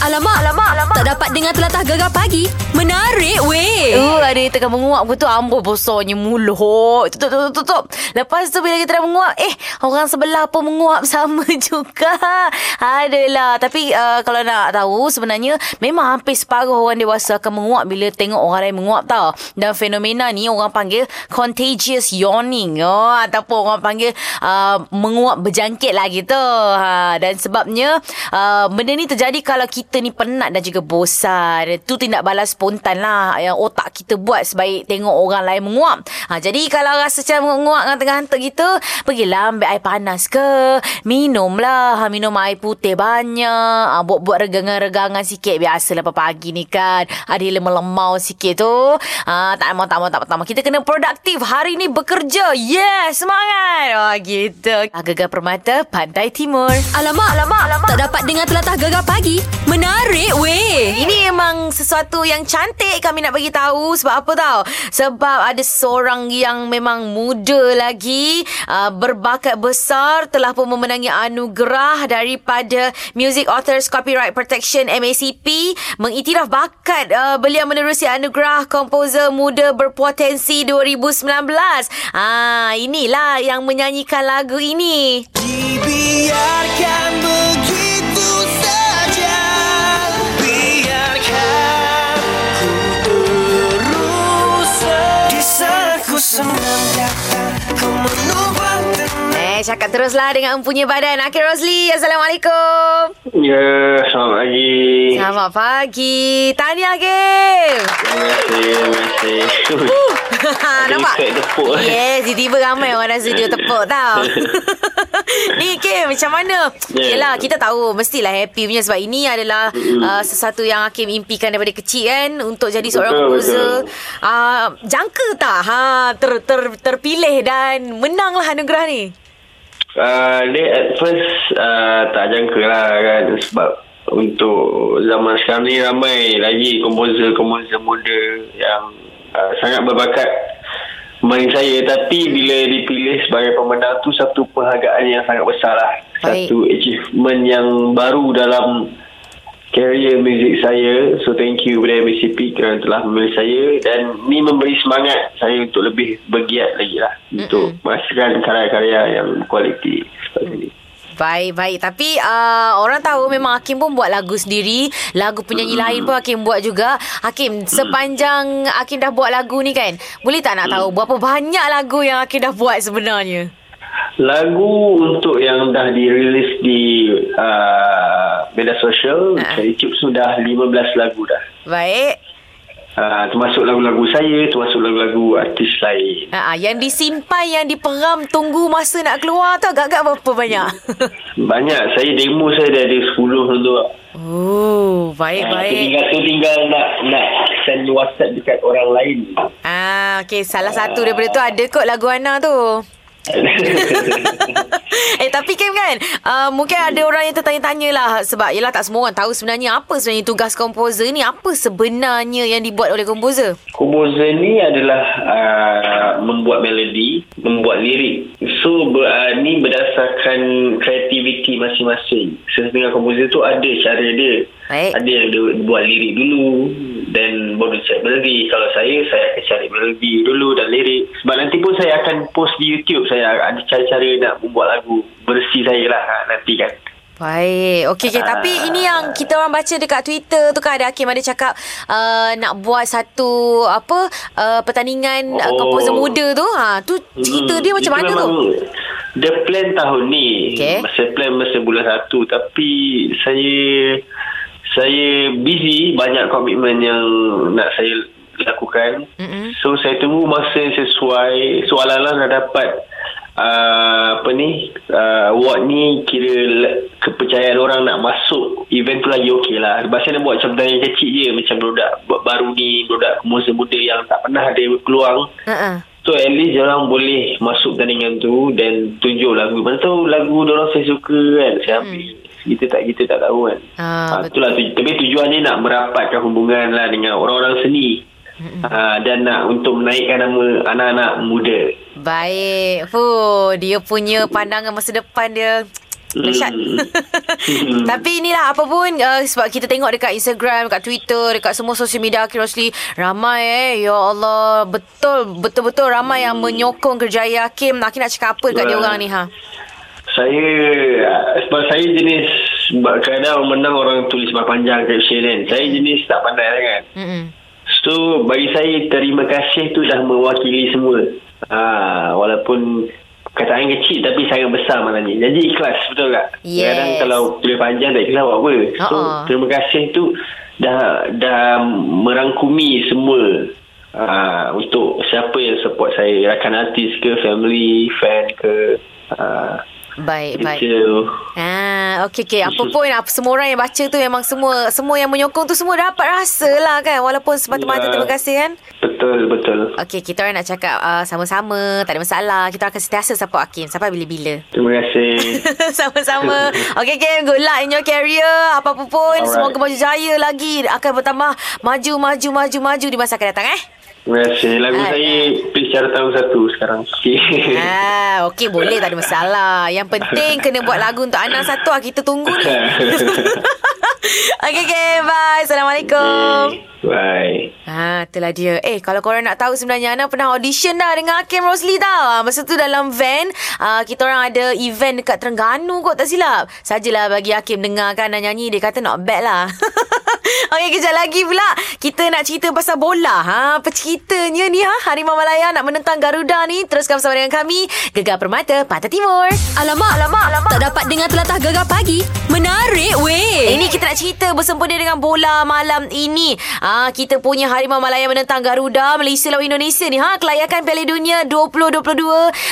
Alamak, alamak, alamak. Tak dapat dengar telatah gegar pagi. Menarik weh. Uh, ada yang tengah menguap betul Ambul besarnya mulut. Tutup, tutup, tutup Lepas tu bila kita dah menguap Eh, orang sebelah pun menguap sama juga. Adalah. Tapi uh, kalau nak tahu Sebenarnya Memang hampir separuh orang dewasa akan menguap Bila tengok orang lain menguap tau. Dan fenomena ni orang panggil Contagious yawning. Oh, Ataupun orang panggil uh, Menguap berjangkit lah gitu ha, Dan sebabnya uh, Benda ni terjadi kalau kita ni penat dan juga bosan Itu tindak balas spontan lah Yang otak kita buat sebaik tengok orang lain menguap. Ha, Jadi kalau rasa macam menguap dengan tengah hantar gitu Pergilah ambil air panas ke. Minumlah. Ha, Minum air putih banyak. Ha, Buat-buat regangan-regangan sikit. Biasalah pagi ni kan. Ada lemau-lemau sikit tu. Ha, Tak mau, tak mau, tak mau, tak mau. Kita kena produktif Hari ni bekerja. Yes, semangat. Oh, Gitu. Gegar Permata Pantai Timur. Alamak, alamak, alamak. Tak dapat dengar telatah gegar pagi. Menarik weh. Ini memang sesuatu yang cantik kami nak bagi tahu sebab apa tahu? Sebab ada seorang yang memang muda lagi, uh, berbakat besar telah pun memenangi anugerah daripada Music Authors Copyright Protection MACP mengiktiraf bakat uh, beliau menerusi anugerah komposer muda berpotensi 2019. Ah, inilah yang menyanyikan lagu ini. Dibiarkan begitu Eh, cakap teruslah dengan empunya badan. Akhir Rosli, Assalamualaikum. Ya, selamat pagi. Selamat pagi. Tahniah, Kim. Terima kasih, terima kasih. Nampak? tepuk. Yes, tiba-tiba ramai orang dalam studio tepuk tau. Ni Kim, macam mana? Ya. Yelah, kita tahu mestilah happy punya sebab ini adalah uh, sesuatu yang Hakim impikan daripada kecil kan untuk jadi seorang Betul, komposer. betul. Uh, jangka tak ha ter, ter, terpilih dan menanglah anugerah ni? Uh, dia at first uh, tak jangka lah kan sebab untuk zaman sekarang ni ramai lagi komposer-komposer muda yang uh, sangat berbakat main saya. Tapi bila dipilih sebagai pemenang tu satu penghargaan yang sangat besar lah. Baik. satu achievement yang baru dalam career muzik saya. So thank you kepada MCP kerana telah memilih saya. Dan ni memberi semangat saya untuk lebih bergiat lagi lah. Untuk menghasilkan karya-karya yang kualiti seperti ni Baik, baik. Tapi uh, orang tahu memang Hakim pun buat lagu sendiri. Lagu penyanyi Hmm. lain pun Hakim buat juga. Hakim, sepanjang Hakim dah buat lagu ni kan, boleh tak nak tahu berapa banyak lagu yang Hakim dah buat sebenarnya? lagu untuk yang dah dirilis di uh, media sosial uh. YouTube sudah 15 lagu dah Baik. Uh, termasuk lagu-lagu saya termasuk lagu-lagu artis lain Ha, yang disimpan, yang diperam, tunggu masa nak keluar tu agak-agak berapa banyak? banyak saya demo saya dah ada 10 tu oh, baik, Ah, tu baik. tinggal tu tinggal nak nak send WhatsApp dekat orang lain. Ah, okey, salah satu daripada tu ada kot lagu Ana tu. Eh tapi Kim kan uh, Mungkin ada orang yang tertanya-tanya lah Sebab yelah tak semua orang tahu sebenarnya Apa sebenarnya tugas komposer ni Apa sebenarnya yang dibuat oleh komposer Komposer ni adalah uh, membuat melodi, membuat lirik. So ber, uh, ni berdasarkan kreativiti masing-masing. Setengah komposer tu ada cara dia. Baik. Ada yang dia buat lirik dulu dan baru cari melodi. Kalau saya, saya akan cari melodi dulu dan lirik. Sebab nanti pun saya akan post di YouTube. Saya ada cara-cara nak membuat lagu bersih saya lah ha, nanti kan. Baik Okey okay. Tapi Ah. ini yang kita orang baca dekat Twitter tu kan Ada Hakim ada cakap uh, Nak buat satu Apa uh, Pertandingan oh. Oh. komposer muda tu ha, Tu cerita Hmm, dia macam mana tu The plan tahun ni Okey. Masa plan masa bulan satu Tapi Saya Saya busy Banyak komitmen yang Nak saya lakukan Mm-mm. So saya tunggu masa yang sesuai Soalan-soalan dah dapat uh, Apa ni uh, Award ni Kira Kepercayaan orang nak masuk Event tu lagi okey lah Sebab saya nak buat macam yang kecil je Macam budak baru ni Budak komposer muda yang tak pernah ada peluang uh-uh. So at least orang boleh masuk pertandingan tu dan tunjuk lagu. Mana tahu lagu orang saya suka kan. Saya ambil. Kita tak kita tak tahu kan. Ah, Ah, itulah tu, tapi tujuannya nak merapatkan hubungan lah dengan orang-orang seni. Ah, dan nak untuk menaikkan nama anak-anak muda. Baik. Fuh, dia punya pandangan masa depan dia Dahsyat. Hmm. Tapi inilah apa pun uh, sebab kita tengok dekat Instagram, dekat Twitter, dekat semua sosial media Hakim Rosli ramai eh. Ya Allah, betul betul-betul ramai yang menyokong kerjaya Hakim. Hakim nak cakap apa dekat dia orang ni ha? Saya sebab saya jenis kadang menang orang tulis panjang caption kan. Saya jenis tak pandai sangat. Mm-mm. So bagi saya terima kasih tu dah mewakili semua. Ha, walaupun kataan kecil tapi sangat besar maknanya. Jadi ikhlas betul tak? Yes. Kadang kalau tulis panjang tak ikhlas buat apa. So Ha-ha. terima kasih tu dah dah merangkumi semua. Ha, untuk siapa yang support saya rakan artis ke family fan ke ha, Baik, baik. itu Ah, okey okey. Apa pun apa semua orang yang baca tu memang semua semua yang menyokong tu semua dapat rasa lah kan walaupun semata-mata Ya. terima kasih kan. betul betul Okey, kita orang nak cakap uh, sama-sama, tak ada masalah. Kita akan sentiasa support Hakim sampai bila-bila. terima kasih Sama-sama. Okey, Kim. Good luck in your career. Apa-apa pun. Alright. Semoga maju jaya lagi. Akan bertambah maju, maju, maju, maju di masa akan datang eh. Terima kasih lagu Ah, saya please cara tahun satu sekarang okay. Ah, okey boleh tak ada masalah. Yang penting kena buat lagu untuk anak satu lah. Kita tunggu ni. okey, okay, bye. Assalamualaikum. bye Ha, itulah dia. Eh, kalau korang nak tahu sebenarnya Ana pernah audition dah dengan Hakim Rosli tau. Ah, Masa tu dalam van, uh, kita orang ada event dekat Terengganu kot tak silap. Sajalah bagi Hakim dengar kan Ana nyanyi, dia kata not bad lah. Okey, kejap lagi pula. Kita nak cerita pasal bola. Ha, apa ceritanya ni ha? Harimau Malaya nak menentang Garuda ni. Teruskan bersama dengan kami. Gegar Permata, Pantai Timur. Alamak, alamak, alamak. Tak dapat dengar telatah gegar pagi. Menarik weh. Ini kita nak cerita bersempena dengan bola malam ini. Ah kita punya Harimau Malaya menentang Garuda Malaysia lawan Indonesia ni ha kelayakan Piala Dunia 2022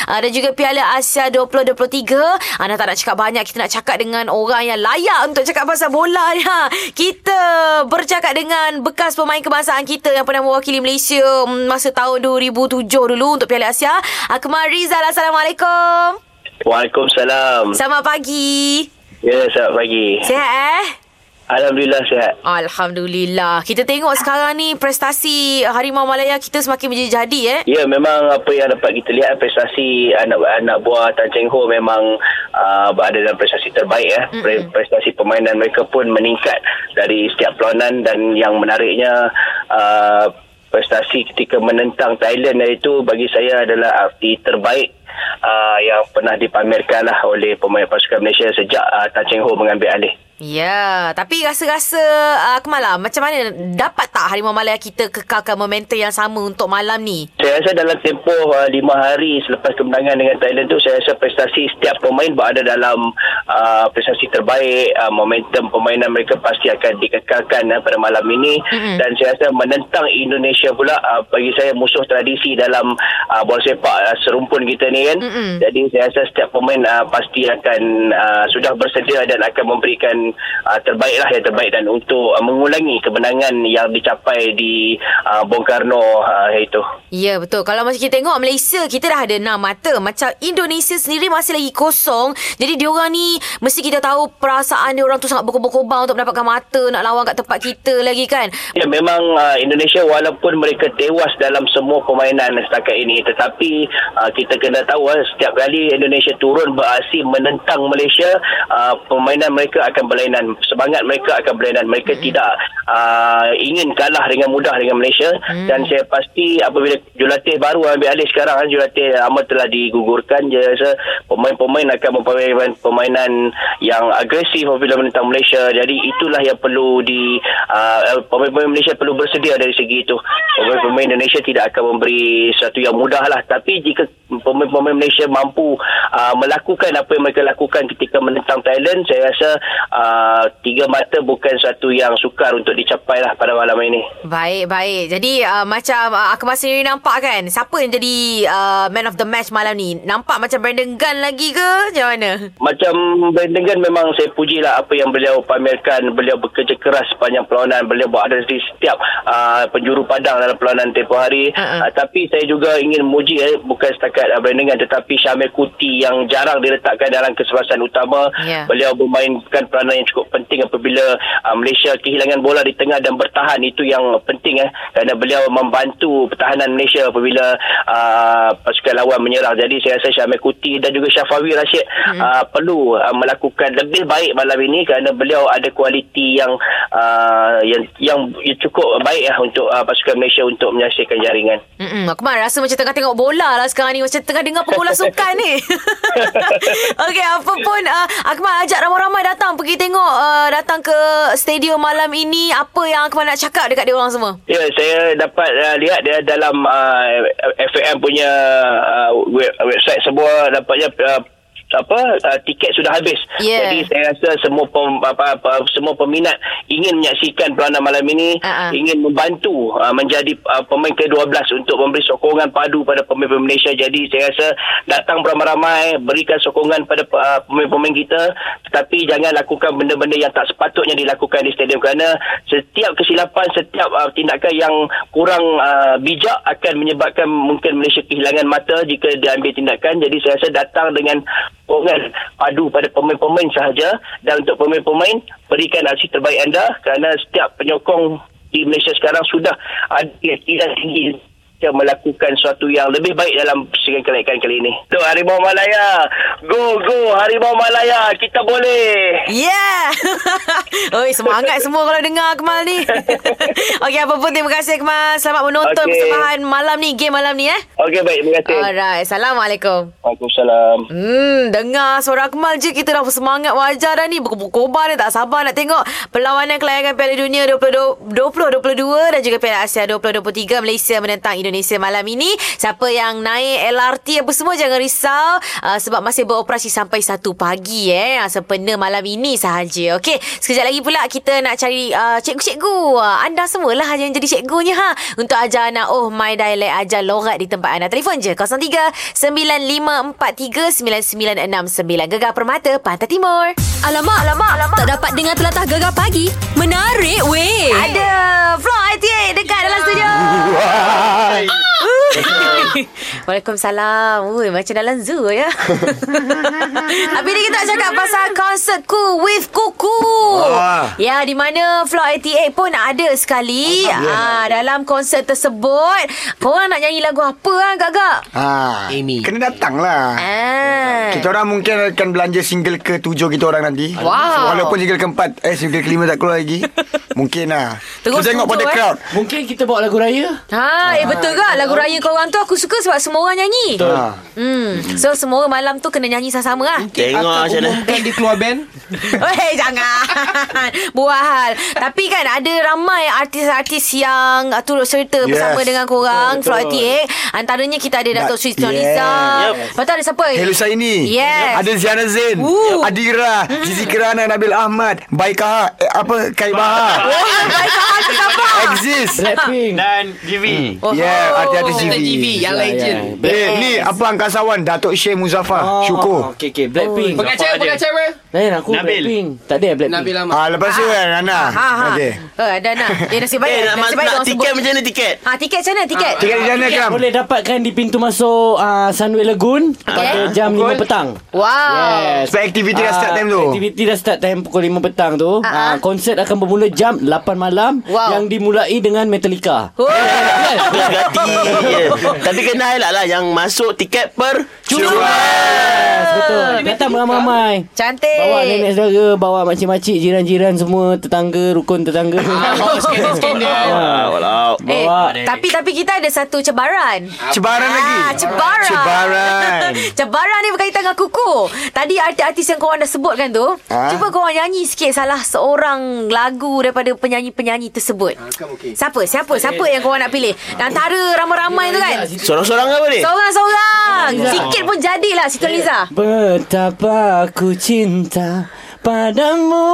ah, dan juga Piala Asia 2023. Ana tak nak cakap banyak, kita nak cakap dengan orang yang layak untuk cakap pasal bola ni ha. Kita bercakap dengan bekas pemain kebangsaan kita yang pernah mewakili Malaysia mm, masa tahun 2007 dulu untuk Piala Asia. Akmal Rizal, Assalamualaikum. Waalaikumsalam. Selamat pagi. Ya, selamat pagi. Sihat eh? Alhamdulillah sihat. Alhamdulillah. Kita tengok sekarang ni prestasi Harimau Malaya kita semakin menjadi eh. Ya, memang apa yang dapat kita lihat prestasi anak-anak buah Tan Cheng Ho memang uh, berada dalam prestasi terbaik ya. Pre- prestasi permainan mereka pun meningkat dari setiap perlawanan dan yang menariknya uh, prestasi ketika menentang Thailand itu bagi saya adalah arti terbaik uh, yang pernah dipamerkan lah oleh pemain pasukan Malaysia sejak uh, Tan Cheng Ho mengambil alih. Ya, tapi rasa-rasa uh, Kemala macam mana dapat tak Harimau Malaya kita kekalkan momentum yang sama untuk malam ni? Saya rasa dalam tempoh uh, lima hari selepas kemenangan dengan Thailand tu saya rasa prestasi setiap pemain berada dalam uh, prestasi terbaik uh, momentum permainan mereka pasti akan dikekalkan uh, pada malam ini Mm-mm. dan saya rasa menentang Indonesia pula uh, bagi saya musuh tradisi dalam uh, bola sepak uh, serumpun kita ni kan Mm-mm. jadi saya rasa setiap pemain uh, pasti akan uh, sudah bersedia dan akan memberikan uh, terbaik lah yang terbaik dan untuk uh, mengulangi kemenangan yang dicapai di uh, Bung Karno uh, itu. Ya betul. Kalau macam kita tengok Malaysia Kita dah ada enam mata. Macam Indonesia sendiri Masih lagi kosong. Jadi diorang ni Mesti kita tahu Perasaan diorang tu Sangat berkobar-kobar Untuk mendapatkan mata Nak lawan kat tempat kita lagi kan? Ya memang uh, Indonesia walaupun mereka tewas dalam semua permainan setakat ini tetapi uh, kita kena tahu uh, setiap kali Indonesia turun beraksi menentang Malaysia uh, permainan mereka akan berlainan semangat mereka akan berlainan mereka mm-hmm. tidak uh, ingin kalah dengan mudah dengan Malaysia mm. dan saya pasti apabila jurulatih baru ambil alih sekarang uh, jurulatih amat telah digugurkan je rasa pemain-pemain akan mempermainan permainan yang agresif apabila menentang Malaysia jadi itulah yang perlu di uh, pemain-pemain Malaysia perlu bersedia dari segi itu. Pemain-pemain Indonesia tidak akan memberi sesuatu yang mudah lah. Tapi jika pemain-pemain Malaysia mampu uh, melakukan apa yang mereka lakukan ketika menentang Thailand, saya rasa uh, tiga mata bukan satu yang sukar untuk dicapai lah pada malam ini. Baik, baik. Jadi uh, macam uh, Akmal sendiri nampak kan siapa yang jadi uh, man of the match malam ni? Nampak macam Brandon Gunn lagi ke? Macam mana? Macam Brandon Gunn memang saya pujilah apa yang beliau pamerkan. Beliau bekerja keras sepanjang perlawanan. Beliau berada di setiap uh, penjuru padang dalam perlawanan tempoh hari. Uh-uh. Uh, tapi saya juga ingin memuji eh, bukan setakat uh, Brandon Gunn tetapi Syamil Kuti yang jarang diletakkan dalam kesebelasan utama. Ya. Beliau memainkan peranan yang cukup penting apabila uh, Malaysia kehilangan bola di tengah dan bertahan. Itu yang penting eh. Kerana beliau membantu pertahanan Malaysia apabila uh, pasukan lawan menyerang jadi saya rasa Syamil Kuti dan juga Syafawi Rashid hmm. uh, perlu uh, melakukan lebih baik malam ini kerana beliau ada kualiti yang uh, yang yang cukup baik lah untuk uh, pasukan Malaysia untuk menyaksikan jaringan. Mm-mm, Akmal rasa macam tengah tengok bola lah sekarang ni. Macam tengah dengar pembola sukan ni. Okey apa pun uh, Akmal ajak ramai-ramai datang Pergi tengok uh, Datang ke stadium malam ini Apa yang Akmal nak cakap Dekat dia orang semua? Ya, saya dapat uh, lihat dia dalam uh, FAM punya uh, web, website sebuah dapatnya uh, apa uh, tiket sudah habis. Yeah. Jadi saya rasa semua pem, apa, apa semua peminat ingin menyaksikan perlawanan malam ini, Uh-uh. ingin membantu uh, menjadi uh, pemain ke-12 untuk memberi sokongan padu pada pemain-pemain Malaysia. Jadi saya rasa datang beramai-ramai, berikan sokongan pada uh, pemain-pemain kita, tetapi jangan lakukan benda-benda yang tak sepatutnya dilakukan di stadium kerana setiap kesilapan, setiap uh, tindakan yang kurang uh, bijak akan menyebabkan mungkin Malaysia kehilangan mata jika diambil tindakan. Jadi saya rasa datang dengan sokongan padu pada pemain-pemain sahaja. Dan untuk pemain-pemain berikan aksi terbaik anda kerana setiap penyokong di Malaysia sekarang sudah ada keyakinan tinggi yang melakukan sesuatu yang lebih baik dalam persidangan kenaikan kali ini. Tu Harimau Malaya. Go go Harimau Malaya. Kita boleh. Yeah Oi semangat semua kalau dengar Akmal ni Okey apa pun terima kasih Akmal Selamat menonton Okey. persembahan malam ni Game malam ni eh Okey baik terima kasih. Alright Assalamualaikum Waalaikumsalam. Hmm, dengar suara Akmal je kita dah semangat wajar dah ni. Berkobar dah tak sabar nak tengok perlawanan kelayangan Piala Dunia 2022 dan juga Piala Asia 2023 Malaysia menentang Indonesia malam ini. Siapa yang naik LRT apa semua jangan risau uh, sebab masih beroperasi sampai 1 pagi eh. Uh, Sempena malam ini sahaja. Okey, sekejap lagi pula kita nak cari uh, cikgu-cikgu. Uh, anda semualah yang jadi cikgunya ha untuk ajar anak oh my dialect ajar logat di tempat anda. Telefon je 03 9543 9969 Gegar Permata Pantai Timur. Alamak, alamak, alamak. Tak dapat dengar telatah gegar pagi. Menarik weh. Ada Floor 88 dekat dalam studio. Waalaikumsalam. Ui, macam dalam zoo ya. Tapi ni kita nak cakap pasal konsert Cool with Kuku. Ah. Ya, di mana Floor 88 pun ada sekali. Ah, dalam konsert tersebut, korang nak nyanyi lagu apa ah, Gagak? Ha, Amy. Kena datang lah. Ah. Kita orang mungkin akan belanja single ke-7 kita orang nanti. Wow. Walaupun single ke-4, eh single ke-5 tak keluar lagi. mungkin lah. Terus kita tengok tujuh, pada eh. crowd. Mungkin kita bawa lagu raya. Ha, eh betul ke lagu raya korang tu aku suka sebab semua orang nyanyi. Ha. Hmm. So semua orang malam tu kena nyanyi sama-sama lah. Tengok macam mana. Umumkan dia keluar band. Weh jangan Buat hal Tapi kan ada ramai artis-artis yang uh, turut serta Yes. bersama dengan korang Floor 88 Antaranya kita ada Datuk Sri Nurhaliza Yes. Lepas tu ada siapa? Hello Saini Yes. Ada Ziana Zain Ooh. Adira Zizi Kirana Nabil Ahmad Baikah eh, Apa Kai Bahar Oh, baik hal tu siapa? Exist Blackpink. Dan GV. Oh, Yeah artis-artis Kita GV GV yang legend. Eh, ni apa angkasawan Datuk Syekh Muzaffar Syukur Okey okey Blackpink. Oh. Pengacara Siapa pengacara. Lain aku Nabil. Blackpink. Tak ada Blackpink. Nabil Ahmad. Ah lepas tu kan Nana. Ha ha. Okey. Eh, ada nak. Eh nasib baik. Eh, nak, nasib baik tiket macam mana tiket? Ha, tiket macam mana? Tiket? Tiga di sana Kram. Boleh dapatkan di pintu masuk uh, Sunway Lagoon pada jam 5 petang. Wow. Yes. Sebab aktiviti dah Ah, start time tu. Aktiviti dah start time pukul 5 petang tu. Ah, konsert akan bermula jam 8 malam Wow. yang dimulai dengan Metallica. Oh. Tapi kena highlight lah yang masuk tiket per Yes, betul. Datang ramai-ramai. Cantik. Bawa nenek saudara, bawa makcik-makcik, jiran-jiran semua, tetangga, rukun tetangga. Oh, skandal-skandal. Ah, walau. Eh, Bawa. tapi tapi kita ada satu cebaran. Cebaran lagi. Ah, cebaran. Cebaran. cebaran ni berkaitan dengan kuku. Tadi artis-artis yang korang dah sebutkan tu, Ah. cuba korang nyanyi sikit salah seorang lagu daripada penyanyi-penyanyi tersebut. okey. Siapa? Siapa? Siapa yang korang nak pilih? Antara ramai-ramai tu kan? Sorang-sorang apa ni? Seorang-seorang. Sikit pun jadilah Siti Liza. Betapa aku cinta padamu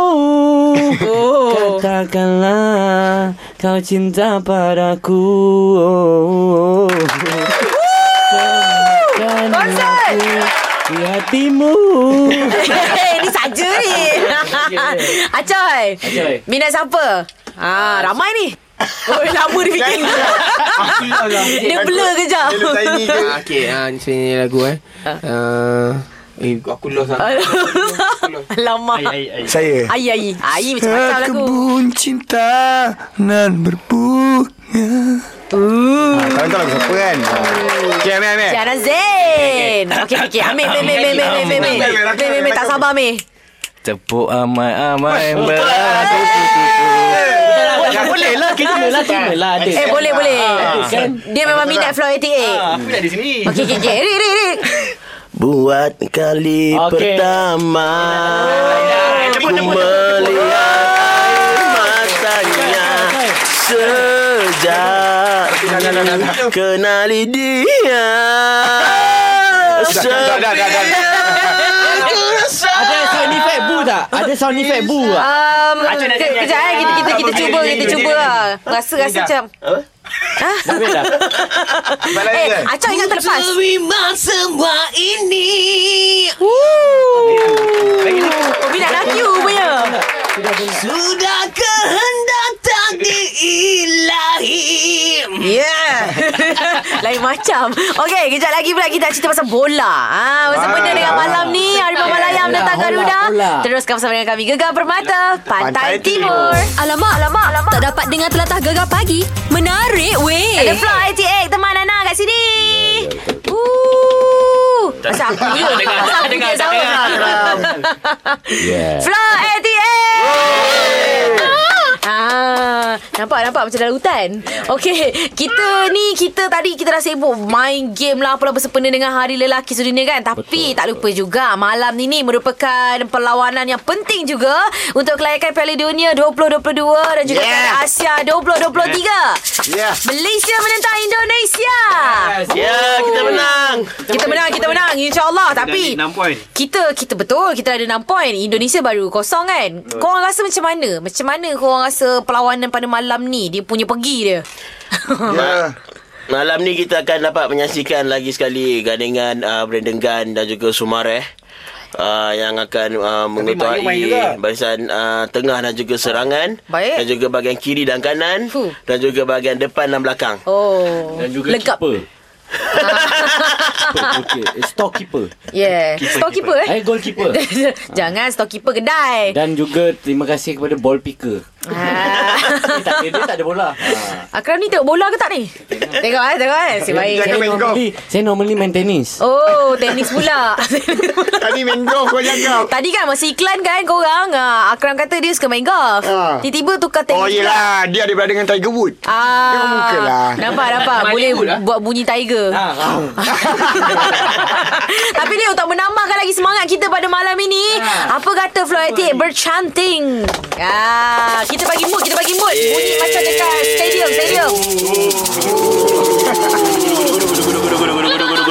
Oh. Katakanlah kau cinta padaku Konsert. aku di hatimu Hei, ni saja ni. Acoy. Acoy. Minat siapa? Ah, ramai ni. Oh, lama dia fikir. dia blur kejap. Saini ke? Ah, Okey, ah, ni sini lagu eh. Ah, eh aku lost lah. Lama. Saya. Ai ai. Ai macam-macam lagu. Kebun cinta nan berbunga. Uh. Ha, tahu lagu siapa kan? Okay, ambil, ambil. Tiana Zain. Okey okey. Ambil ambil ambil ambil ambil ambil. Ambil ambil ambil tak sabar ambil. Tepuk amai-amai berlagu Ya, boleh lah. Kita boleh lah. Boleh lah. Ada. Eh boleh boleh. Kan? Dia memang minat Flow 88. Aku dah di sini Okey okey okey. Rik rik rik. Buat kali Okey. pertama Ku melihat matanya Sejak kenali dia Dah, Ada sound effect bu tak? Ada sound effect bu tak? Um, ke, kejap eh kita kita kita cuba kita cuba lah. Rasa rasa macam dah? eh Acak ingat terlepas. Terima semua ini Oh minat lagi punya. Sudah kehendak takdir ilahi Yeah Lain macam Okay kejap lagi pula Kita cerita pasal bola ha, Pasal benda dengan malam ni Harimau Malaya menentang bola, Garuda bola. Teruskan bersama dengan kami Gegar Permata Pantai, Pantai Timur. Alamak, alamak, alamak. Tak dapat dengar telatah gegar pagi. Menarik weh. Ada Flow 88 Teman Nana kat sini Ooh. Pasal aku je Pasal aku je sama Yeah. Flow 88 Ah, nampak nampak macam dalam hutan. Okey, kita ni kita tadi kita dah sibuk main game lah apalah bersempena dengan Hari Lelaki Sedunia kan. Tapi Betul. tak lupa juga malam ni ni merupakan perlawanan yang penting juga untuk kelayakan Piala Dunia 2022 dan juga Yeah. Piala Asia 2023. Yeah. Malaysia menentang Indonesia. Ya kita menang Kita menang, kita menang insya-Allah tapi 6 poin kita kita betul kita ada 6 poin. Indonesia baru kosong kan. Korang rasa macam mana? Macam mana korang rasa perlawanan pada malam ni? Dia punya pergi dia. Ya. Malam ni kita akan dapat menyaksikan lagi sekali gandingan uh, Brandon Gunn dan juga Sumareh uh, yang akan uh, mengetuai barisan uh, tengah dan juga serangan Baik. dan juga bahagian kiri dan kanan Fuh. dan juga bahagian depan dan belakang. Oh. Dan juga Lengkap. keeper. Okey, storekeeper. Yeah. Storekeeper eh? Eh, goalkeeper. Jangan storekeeper kedai. Dan juga terima kasih kepada ball picker. Ah. Dia tak, dia, dia tak ada bola. Ha. Akram ni tengok bola ke tak ni? Tengok eh, tengok eh. Si baik. Saya normally, saya normally main tenis. Oh, tenis pula. Tadi main golf kau jaga. Tadi kan masa iklan kan korang ah, Akram kata dia suka main golf. Ah. Tiba-tiba tukar tenis Oh pula. yelah Dia ada berada dengan Tiger Wood Ah, Tengok muka lah. Nampak nampak Boleh buat bunyi tiger Ha, Tapi ni untuk menambahkan lagi semangat kita pada malam ini Apa kata 88 bercanting ah, Kita bagi mood Kita bagi mood Bunyi macam dekat stadium Stadium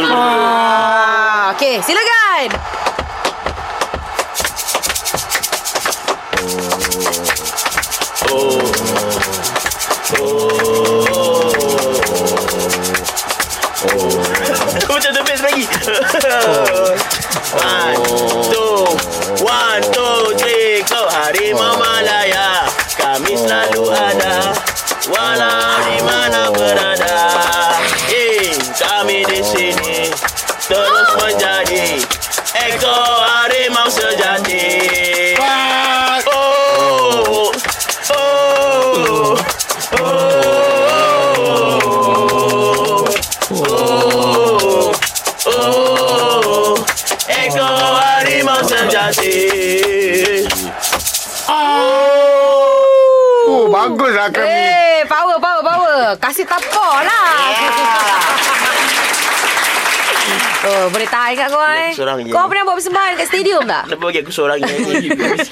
ah, Okay silakan Macam the best lagi. One, two, one, two, three, go. Harimau kami selalu ada. Walau di mana berada. Eh, kami di sini terus menjadi ekor harimau sejati. Oh, oh, oh, oh. Oh bagus lah kami Kasih tapor lah Oh, boleh tahan kat korang eh. Seorang je. Korang pernah buat persembahan kat stadium tak? Kenapa bagi aku seorang nyanyi?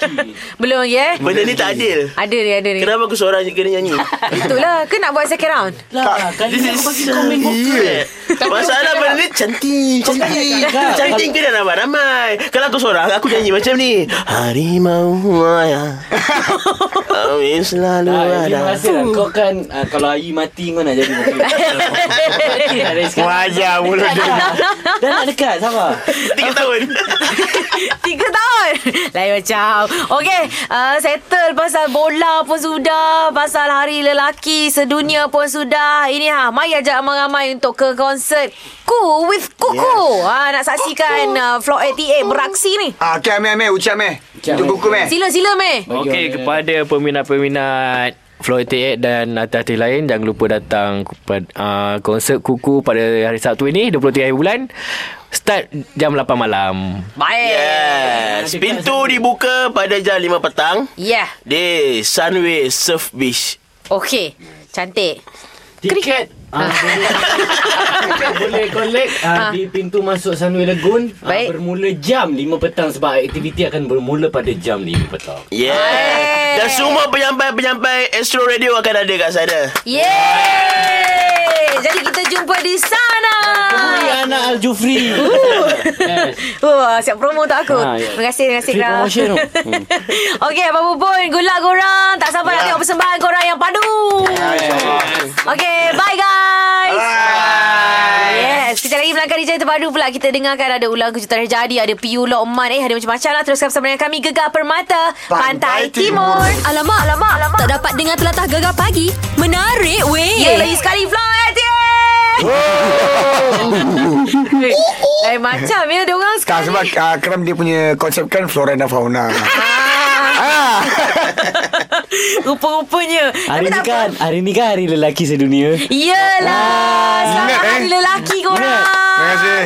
Belum lagi eh? Benda ni tak adil. Ada ni, ada ni. Kenapa aku seorang je kena nyanyi? Itulah. Ke nak buat second round? Lah, kali This ni is aku bagi kau main vokal. Masalah benda ni cantik Cantik. Cantik ke dah ramai-ramai Kalau aku seorang Aku nyanyi macam ni Harimau Maya Kami selalu Ah, ada lah. Kau kan ah, Kalau Ayi mati Kau nak jadi vokal Wajar mulut dia Dah nak dekat Sabar. Tiga tahun. Tiga tahun? Lain macam. Okay uh, Settle pasal bola pun sudah Pasal hari lelaki Sedunia pun sudah. Ini ha Mai ajak ramai-ramai Untuk ke konsert Ku with Kuku. Yes. ha, Nak saksikan uh, Floor 88 Beraksi ni. Ah, okay, Amir, Amir. Ucap, Amir. Untuk buku, Amir. Sila sila meh Okey kepada peminat-peminat Flow 88 dan artis-artis lain Jangan lupa datang kepada, uh, Konsert Kuku pada hari Sabtu ini 23 hari bulan Start jam 8 malam. Baik. Yes. Pintu dibuka pada jam 5 petang. Yeah Di Sunway Surf Beach. Okay Cantik. Tiket ah, boleh, tiket boleh collect ah, di pintu masuk Sunway Lagoon ah, Baik. bermula jam 5 petang sebab aktiviti akan bermula pada jam 5 petang. Yeah Dan semua penyampai-penyampai Astro Radio akan ada kat sana Yeay Jadi kita jumpa di sana Kembali anak Al-Jufri. yes. Wah, siap promo untuk aku. Ha, ya. Terima kasih, terima kasih Free promotion tu. Hmm. Okey, apa pun. Good luck korang. Tak sabar nak tengok persembahan korang yang padu. Okey, bye guys. Yes, kejap lagi melangkah di Jaya Terpadu pula kita dengarkan ada ulang kejutan yang jadi, ada Piu Lokman eh, ada macam-macam lah. Teruskan bersama dengan kami Gegar Permata Pantai, Pantai Timur. Timur. Alamak, alamak, alamak. Tak dapat dengar telatah gegar pagi. Menarik weh. Ya, lagi sekali Flow Hey, Lain macam ya dia orang Tak, sekali. sebab uh, Keram dia punya konsep kan flora dan fauna. Ah. Rupa-rupanya. Hari Tapi ni apa. kan, hari ni kan hari lelaki sedunia. Yelah Selamat Ingat, eh? hari lelaki korang Terima kasih.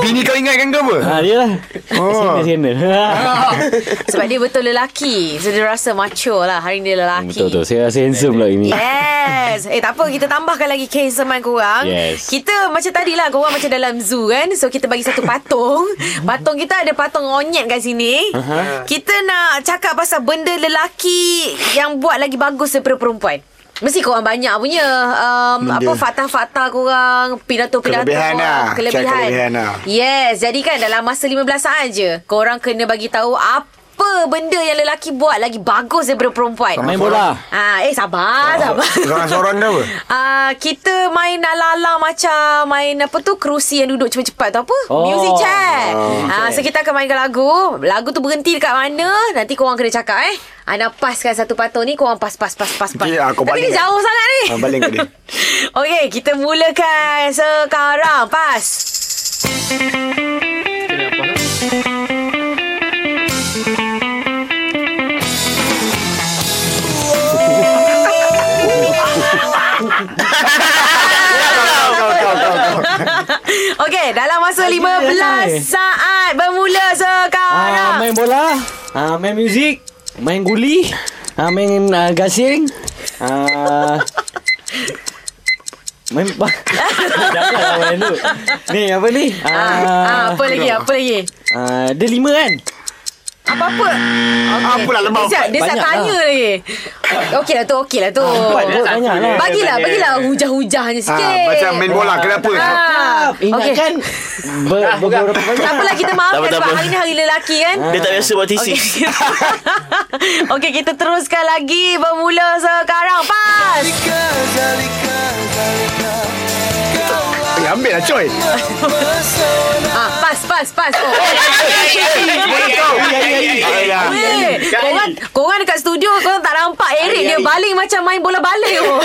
Bini kau ingatkan ke apa? Ha, dia lah. Oh. Sena, Sebab dia betul lelaki So dia rasa mature lah Hari ni lelaki Betul betul. Saya rasa handsome lah ini. Yes Eh tak apa Kita tambahkan lagi Kehansoman korang Yes. Kita macam tadi lah Korang macam dalam zoo kan So kita bagi satu patung Patung kita ada patung onyet kat sini uh-huh. Kita nak cakap pasal Benda lelaki Yang buat lagi bagus Daripada perempuan Mesti korang banyak punya um, Benda. Apa fakta-fakta korang Pidato-pidato Kelebihan korang, lah. Kelebihan kelebihan lah. Yes Jadi kan dalam masa 15 saat je Korang kena bagi tahu Apa benda yang lelaki buat Lagi bagus daripada perempuan Main bola. Ah, eh sabar, sabar. Sorang-sorang ke apa? Ah, kita main ala-ala macam main apa tu kerusi yang duduk cepat-cepat tu apa? Oh. Music chair. Ah, so kita akan mainkan lagu. Lagu tu berhenti dekat mana? Nanti korang kena cakap eh. Ana paskan satu patung ni korang pas pas pas pas pas. Ah, kau Tapi dia jauh sangat ni. Ah, baling kat dia. Okey, kita mulakan sekarang. Pas. Kau, Okey, dalam masa 15 saat bermula Ah, sekarang. main bola, ah, main muzik, main guli, ah, main ah, gasing, ah, main apa? Janganlah main tu. Ni apa ni? Ah, ah, apa lagi? Apa lagi? Ah, dia lima kan? Apa-apa? Okay. Apalah. Dia siap, dia Banyak tanya lagi. Okey lah tu, okey lah tu. Je, banyak lah. Bagilah, bagilah hujah-hujahnya sikit. Ah, macam main bola. Kenapa? Ah, Ingat kan? Ber, beberapa banyak. Tak apalah kita maafkan Tak tak sebab hari ni hari lelaki kan. Dia tak biasa buat TC Okey. Kita teruskan lagi bermula sekarang. Pas. Eh, ambil lah coy. Ah, pas, pas, pas. Oh. Weh, korang, korang dekat studio korang tak nampak Eric dia baling macam main bola balik oh.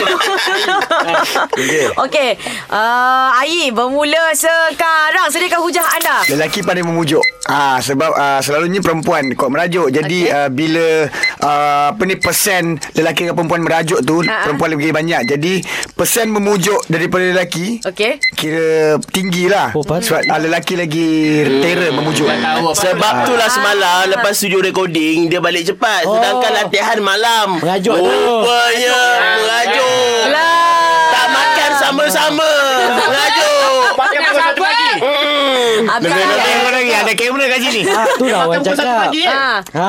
Okey uh, Ayi bermula sekarang Sediakan hujah anda Lelaki pandai memujuk. Ah sebab ah, selalunya perempuan kuat merajuk. Jadi Okey. ah, bila ah, apa ni persen lelaki dengan perempuan merajuk tu Ah, ah. perempuan lebih banyak. Jadi persen memujuk daripada lelaki Okey kira tinggi lah. Oh. Sebab ah, lelaki lagi terror memujuk. Sebab tu lah semalam Lepas studio recording Dia balik cepat Sedangkan latihan malam Merajuk tu. Rupanya Merajuk Lah Tak makan sama-sama Merajuk Pakai pukul satu Tengok lagi ada kamera kat sini. Ah, tu lah orang cakap. Ah. Ha?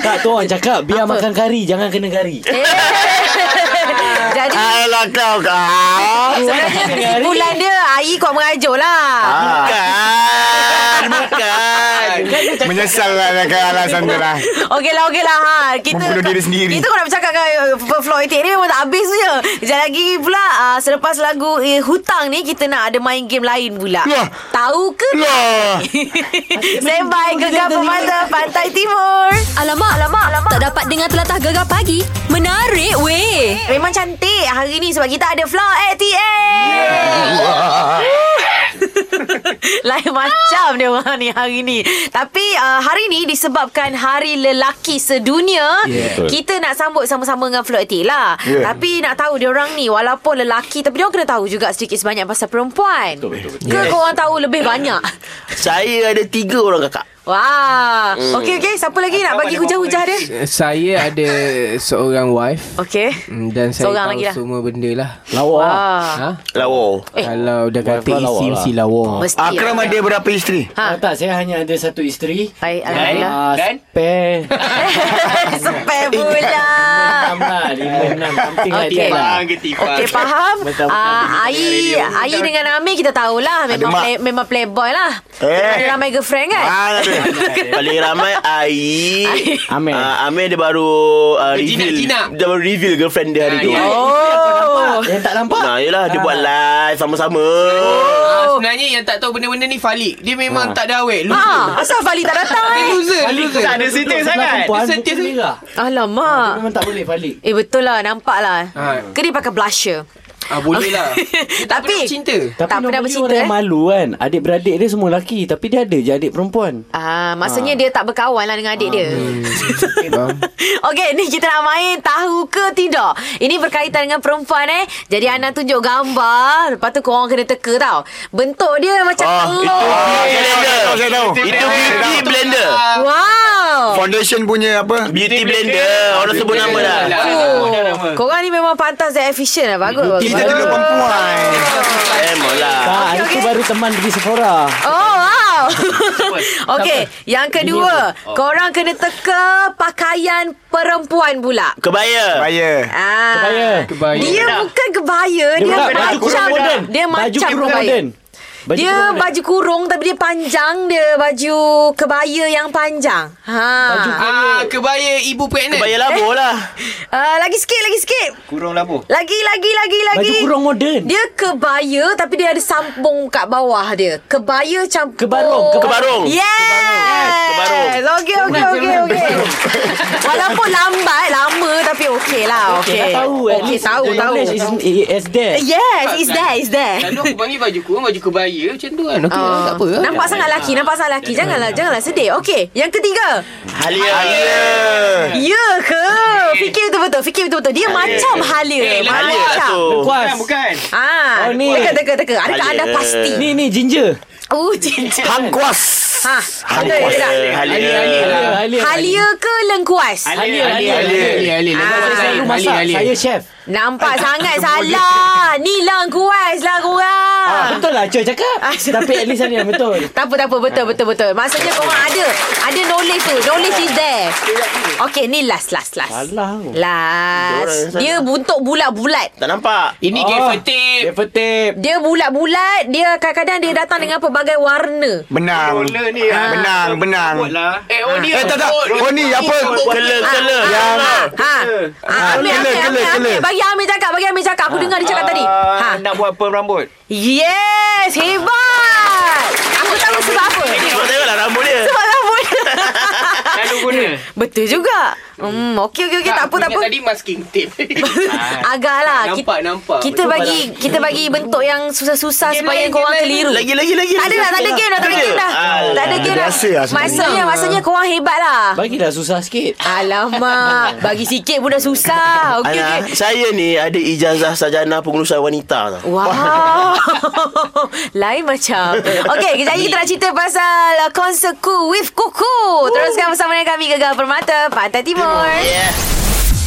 Tak, tu orang cakap biar makan kari, jangan kena kari. Eh. Jadi Alah kau kau. Sebenarnya kesimpulan dia Ayi kuat merajuk lah Bukan Bukan Kan Menyesal lah dengan alasan tu lah. Okey lah, okey lah. Ha. Kita, Membunuh diri sendiri. Kita kau nak bercakap dengan uh, Floor 88 ni memang tak habis je. Sekejap lagi pula, uh, selepas lagu eh, Hutang ni, kita nak ada main game lain pula. Lah. Tahu ke? Lah. By Gegar Pemata Pantai Timur. Alamak, alamak, alamak. Tak dapat dengar telatah gegar pagi. Menarik weh. Memang cantik hari ni sebab kita ada Floor 88. Lain macam dia orang ni hari ni. Tapi uh, hari ni disebabkan Hari Lelaki Sedunia, Yeah. kita nak sambut sama-sama dengan Float T lah. Yeah. Tapi nak tahu dia orang ni walaupun lelaki tapi dia orang kena tahu juga sedikit sebanyak pasal perempuan. Betul, betul, betul. Ke yes. korang tahu lebih banyak? Saya ada tiga orang kakak. Wah. Okey okey, siapa lagi nak bagi hujah-hujah dia? Saya ada seorang wife Okey. mm, dan saya Seorang tahu lagi lah. semua benda lah. Lawa. Wah. Ha? Lawa. Eh. Kalau dah kata lah lawa isi lah. mesti lawa. Mesti. Akram ada berapa isteri? Ha. Ah, tak, saya hanya ada satu isteri. Baik, alhamdulillah. Ah, Dan? Spare. Spare pula. Enam lah. Lima, enam. Something like Okey. that lah. Okey faham Betul, betul. Ah, Ai Ai dengan Amir kita tahulah Memang play, memang playboy lah Eh. Ada ramai girlfriend kan Ah. Paling ramai Ai. Amir. Uh, Amir dia baru uh, Gina, reveal. Gina. Dia baru reveal girlfriend dia hari Ah, tu. ya. Oh Yang tak nampak? Nah, yelah dia buat live sama-sama. Ah, sebenarnya yang tak tahu benda-benda ni Falik. Dia memang tak ada awet. Loser. Ah, Asal Fali tak datang Dia eh loser. Falik tak ada setia sangat. Dia setia bukan sangat. merah. Alamak Memang tak boleh Falik. Eh betul lah Nampak lah Ha. Ke dia pakai blusher Ah, boleh lah. Dia tak Tapi- pernah cinta. Tapi Tak pernah bercinta, orang eh? malu kan. Adik-beradik dia semua lelaki. Tapi dia ada je adik perempuan. Ah, maksudnya dia tak berkawan lah dengan adik dia. Okey, ni kita nak main tahu ke tidak. Ini berkaitan dengan perempuan eh. Jadi Ana tunjuk gambar, lepas tu korang kena teka tau. Bentuk dia macam Oh, telur. itu blender. saya tahu. Itu beauty blender. Wow. Foundation punya apa? Beauty blender. Orang sebut nama dah. Oh, korang ni memang pantas dan efisien lah. Bagus, bagus. Kita juga perempuan. Memang lah. Tak, hari tu okey. baru teman pergi Sephora. Oh, wow. Okey, yang kedua. Oh. Korang kena teka pakaian perempuan pula. Kebaya. Baya. Ah. Kebaya. Kebaya. Dia bukan kebaya, dia, baju macam dia Baju macam kurung kebaya. Baju dia kurung baju kurung tapi dia panjang dia baju kebaya yang panjang. Ha. Baju Ah, kebaya ibu pregnant. Kebaya labo lah. Uh, lagi sikit, lagi sikit. Kurung labu. Lagi, lagi, lagi, lagi. Baju kurung moden. Dia kebaya tapi dia ada sambung kat bawah dia. Kebaya campur. Kebarung, kebarung. Yes. Kebarung. Okey, okey, okey, okey. Walaupun lambat, lama tapi okey lah. Okey. Okay, tahu. Okey, least tahu, tahu. Is, is there. Yes, it's there, it's there. Lalu aku panggil baju kurung, baju kebaya macam tu kan. Okey, Oh, tak apa. Nampak sangat laki, nampak sangat laki. Janganlah, janganlah sedih. Okey, yang ketiga. Halia. Halia. Ya ke? Fikir betul-betul, fikir betul-betul. Dia macam Halia. Eh, Halia lah macam. tu. Kuas. bukan. Ah, Oh, ni. teka teka teka. Adakah Halia. anda pasti? Ni, ni, ginger. Oh, cincin. Hang kuas. Ha, betul ke tak? Halia. Halia, Halia. Halia ke lengkuas? Halia, Ali, Halia. Ali, Ali, Ali. Ah. Saya selalu Ali, masak. Ali. Saya chef. Nampak sangat salah. Ni lengkuas lah korang. Ah, betul lah Coy cakap. Tapi at least ada yang betul. Tak apa, tak apa. Betul, betul, betul. Maksudnya korang ada. Ada knowledge tu. Knowledge is there. Okay, ni last, last, last. Salah. Last. Dia bentuk bulat-bulat. Tak nampak. Ini Oh. gaffer tape. Gaffer tape. Dia bulat-bulat. Dia kadang-kadang dia datang dengan pelbagai warna. Benang. ni. Benang, benang. Eh, oh ni. Eh, tak, tak. Oh, ni apa? Kela, kela. Yang Ha. Ha. Ah, Amir, Bagi Amir cakap, bagi Amir cakap. Aku dengar dia cakap tadi. Ha. Nak buat perm rambut. Yes, hebat. Aku tahu sebab apa. Sebab tengoklah rambut dia. Sebab guna. Betul juga. Hmm, okey okey okey tak apa tak apa. Tadi masking tape. Agaklah Nampak, nampak. Kita bagi kita bagi bentuk yang susah-susah Game supaya game lain. keliru. Lagi, lagi, lagi. Tak ada dah, tak ada game dah, tak ada game dah. Tak ada game dah. lah. Maksudnya, maksudnya korang hebat lah. Bagilah susah sikit. Alamak, bagi sikit pun dah susah. Okey okey. saya ni ada ijazah sarjana pengurusan wanita tau. Wow Lain macam Okay kejap lagi kita nak cerita Pasal Konsert Cool With Kuku Teruskan bersama dengan kami Gegar Permata Pantai Timur Yeah.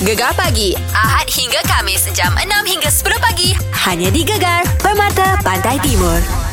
Gegar pagi Ahad hingga Kamis jam 6 hingga 10 pagi hanya di Gegar Permata Pantai Timur.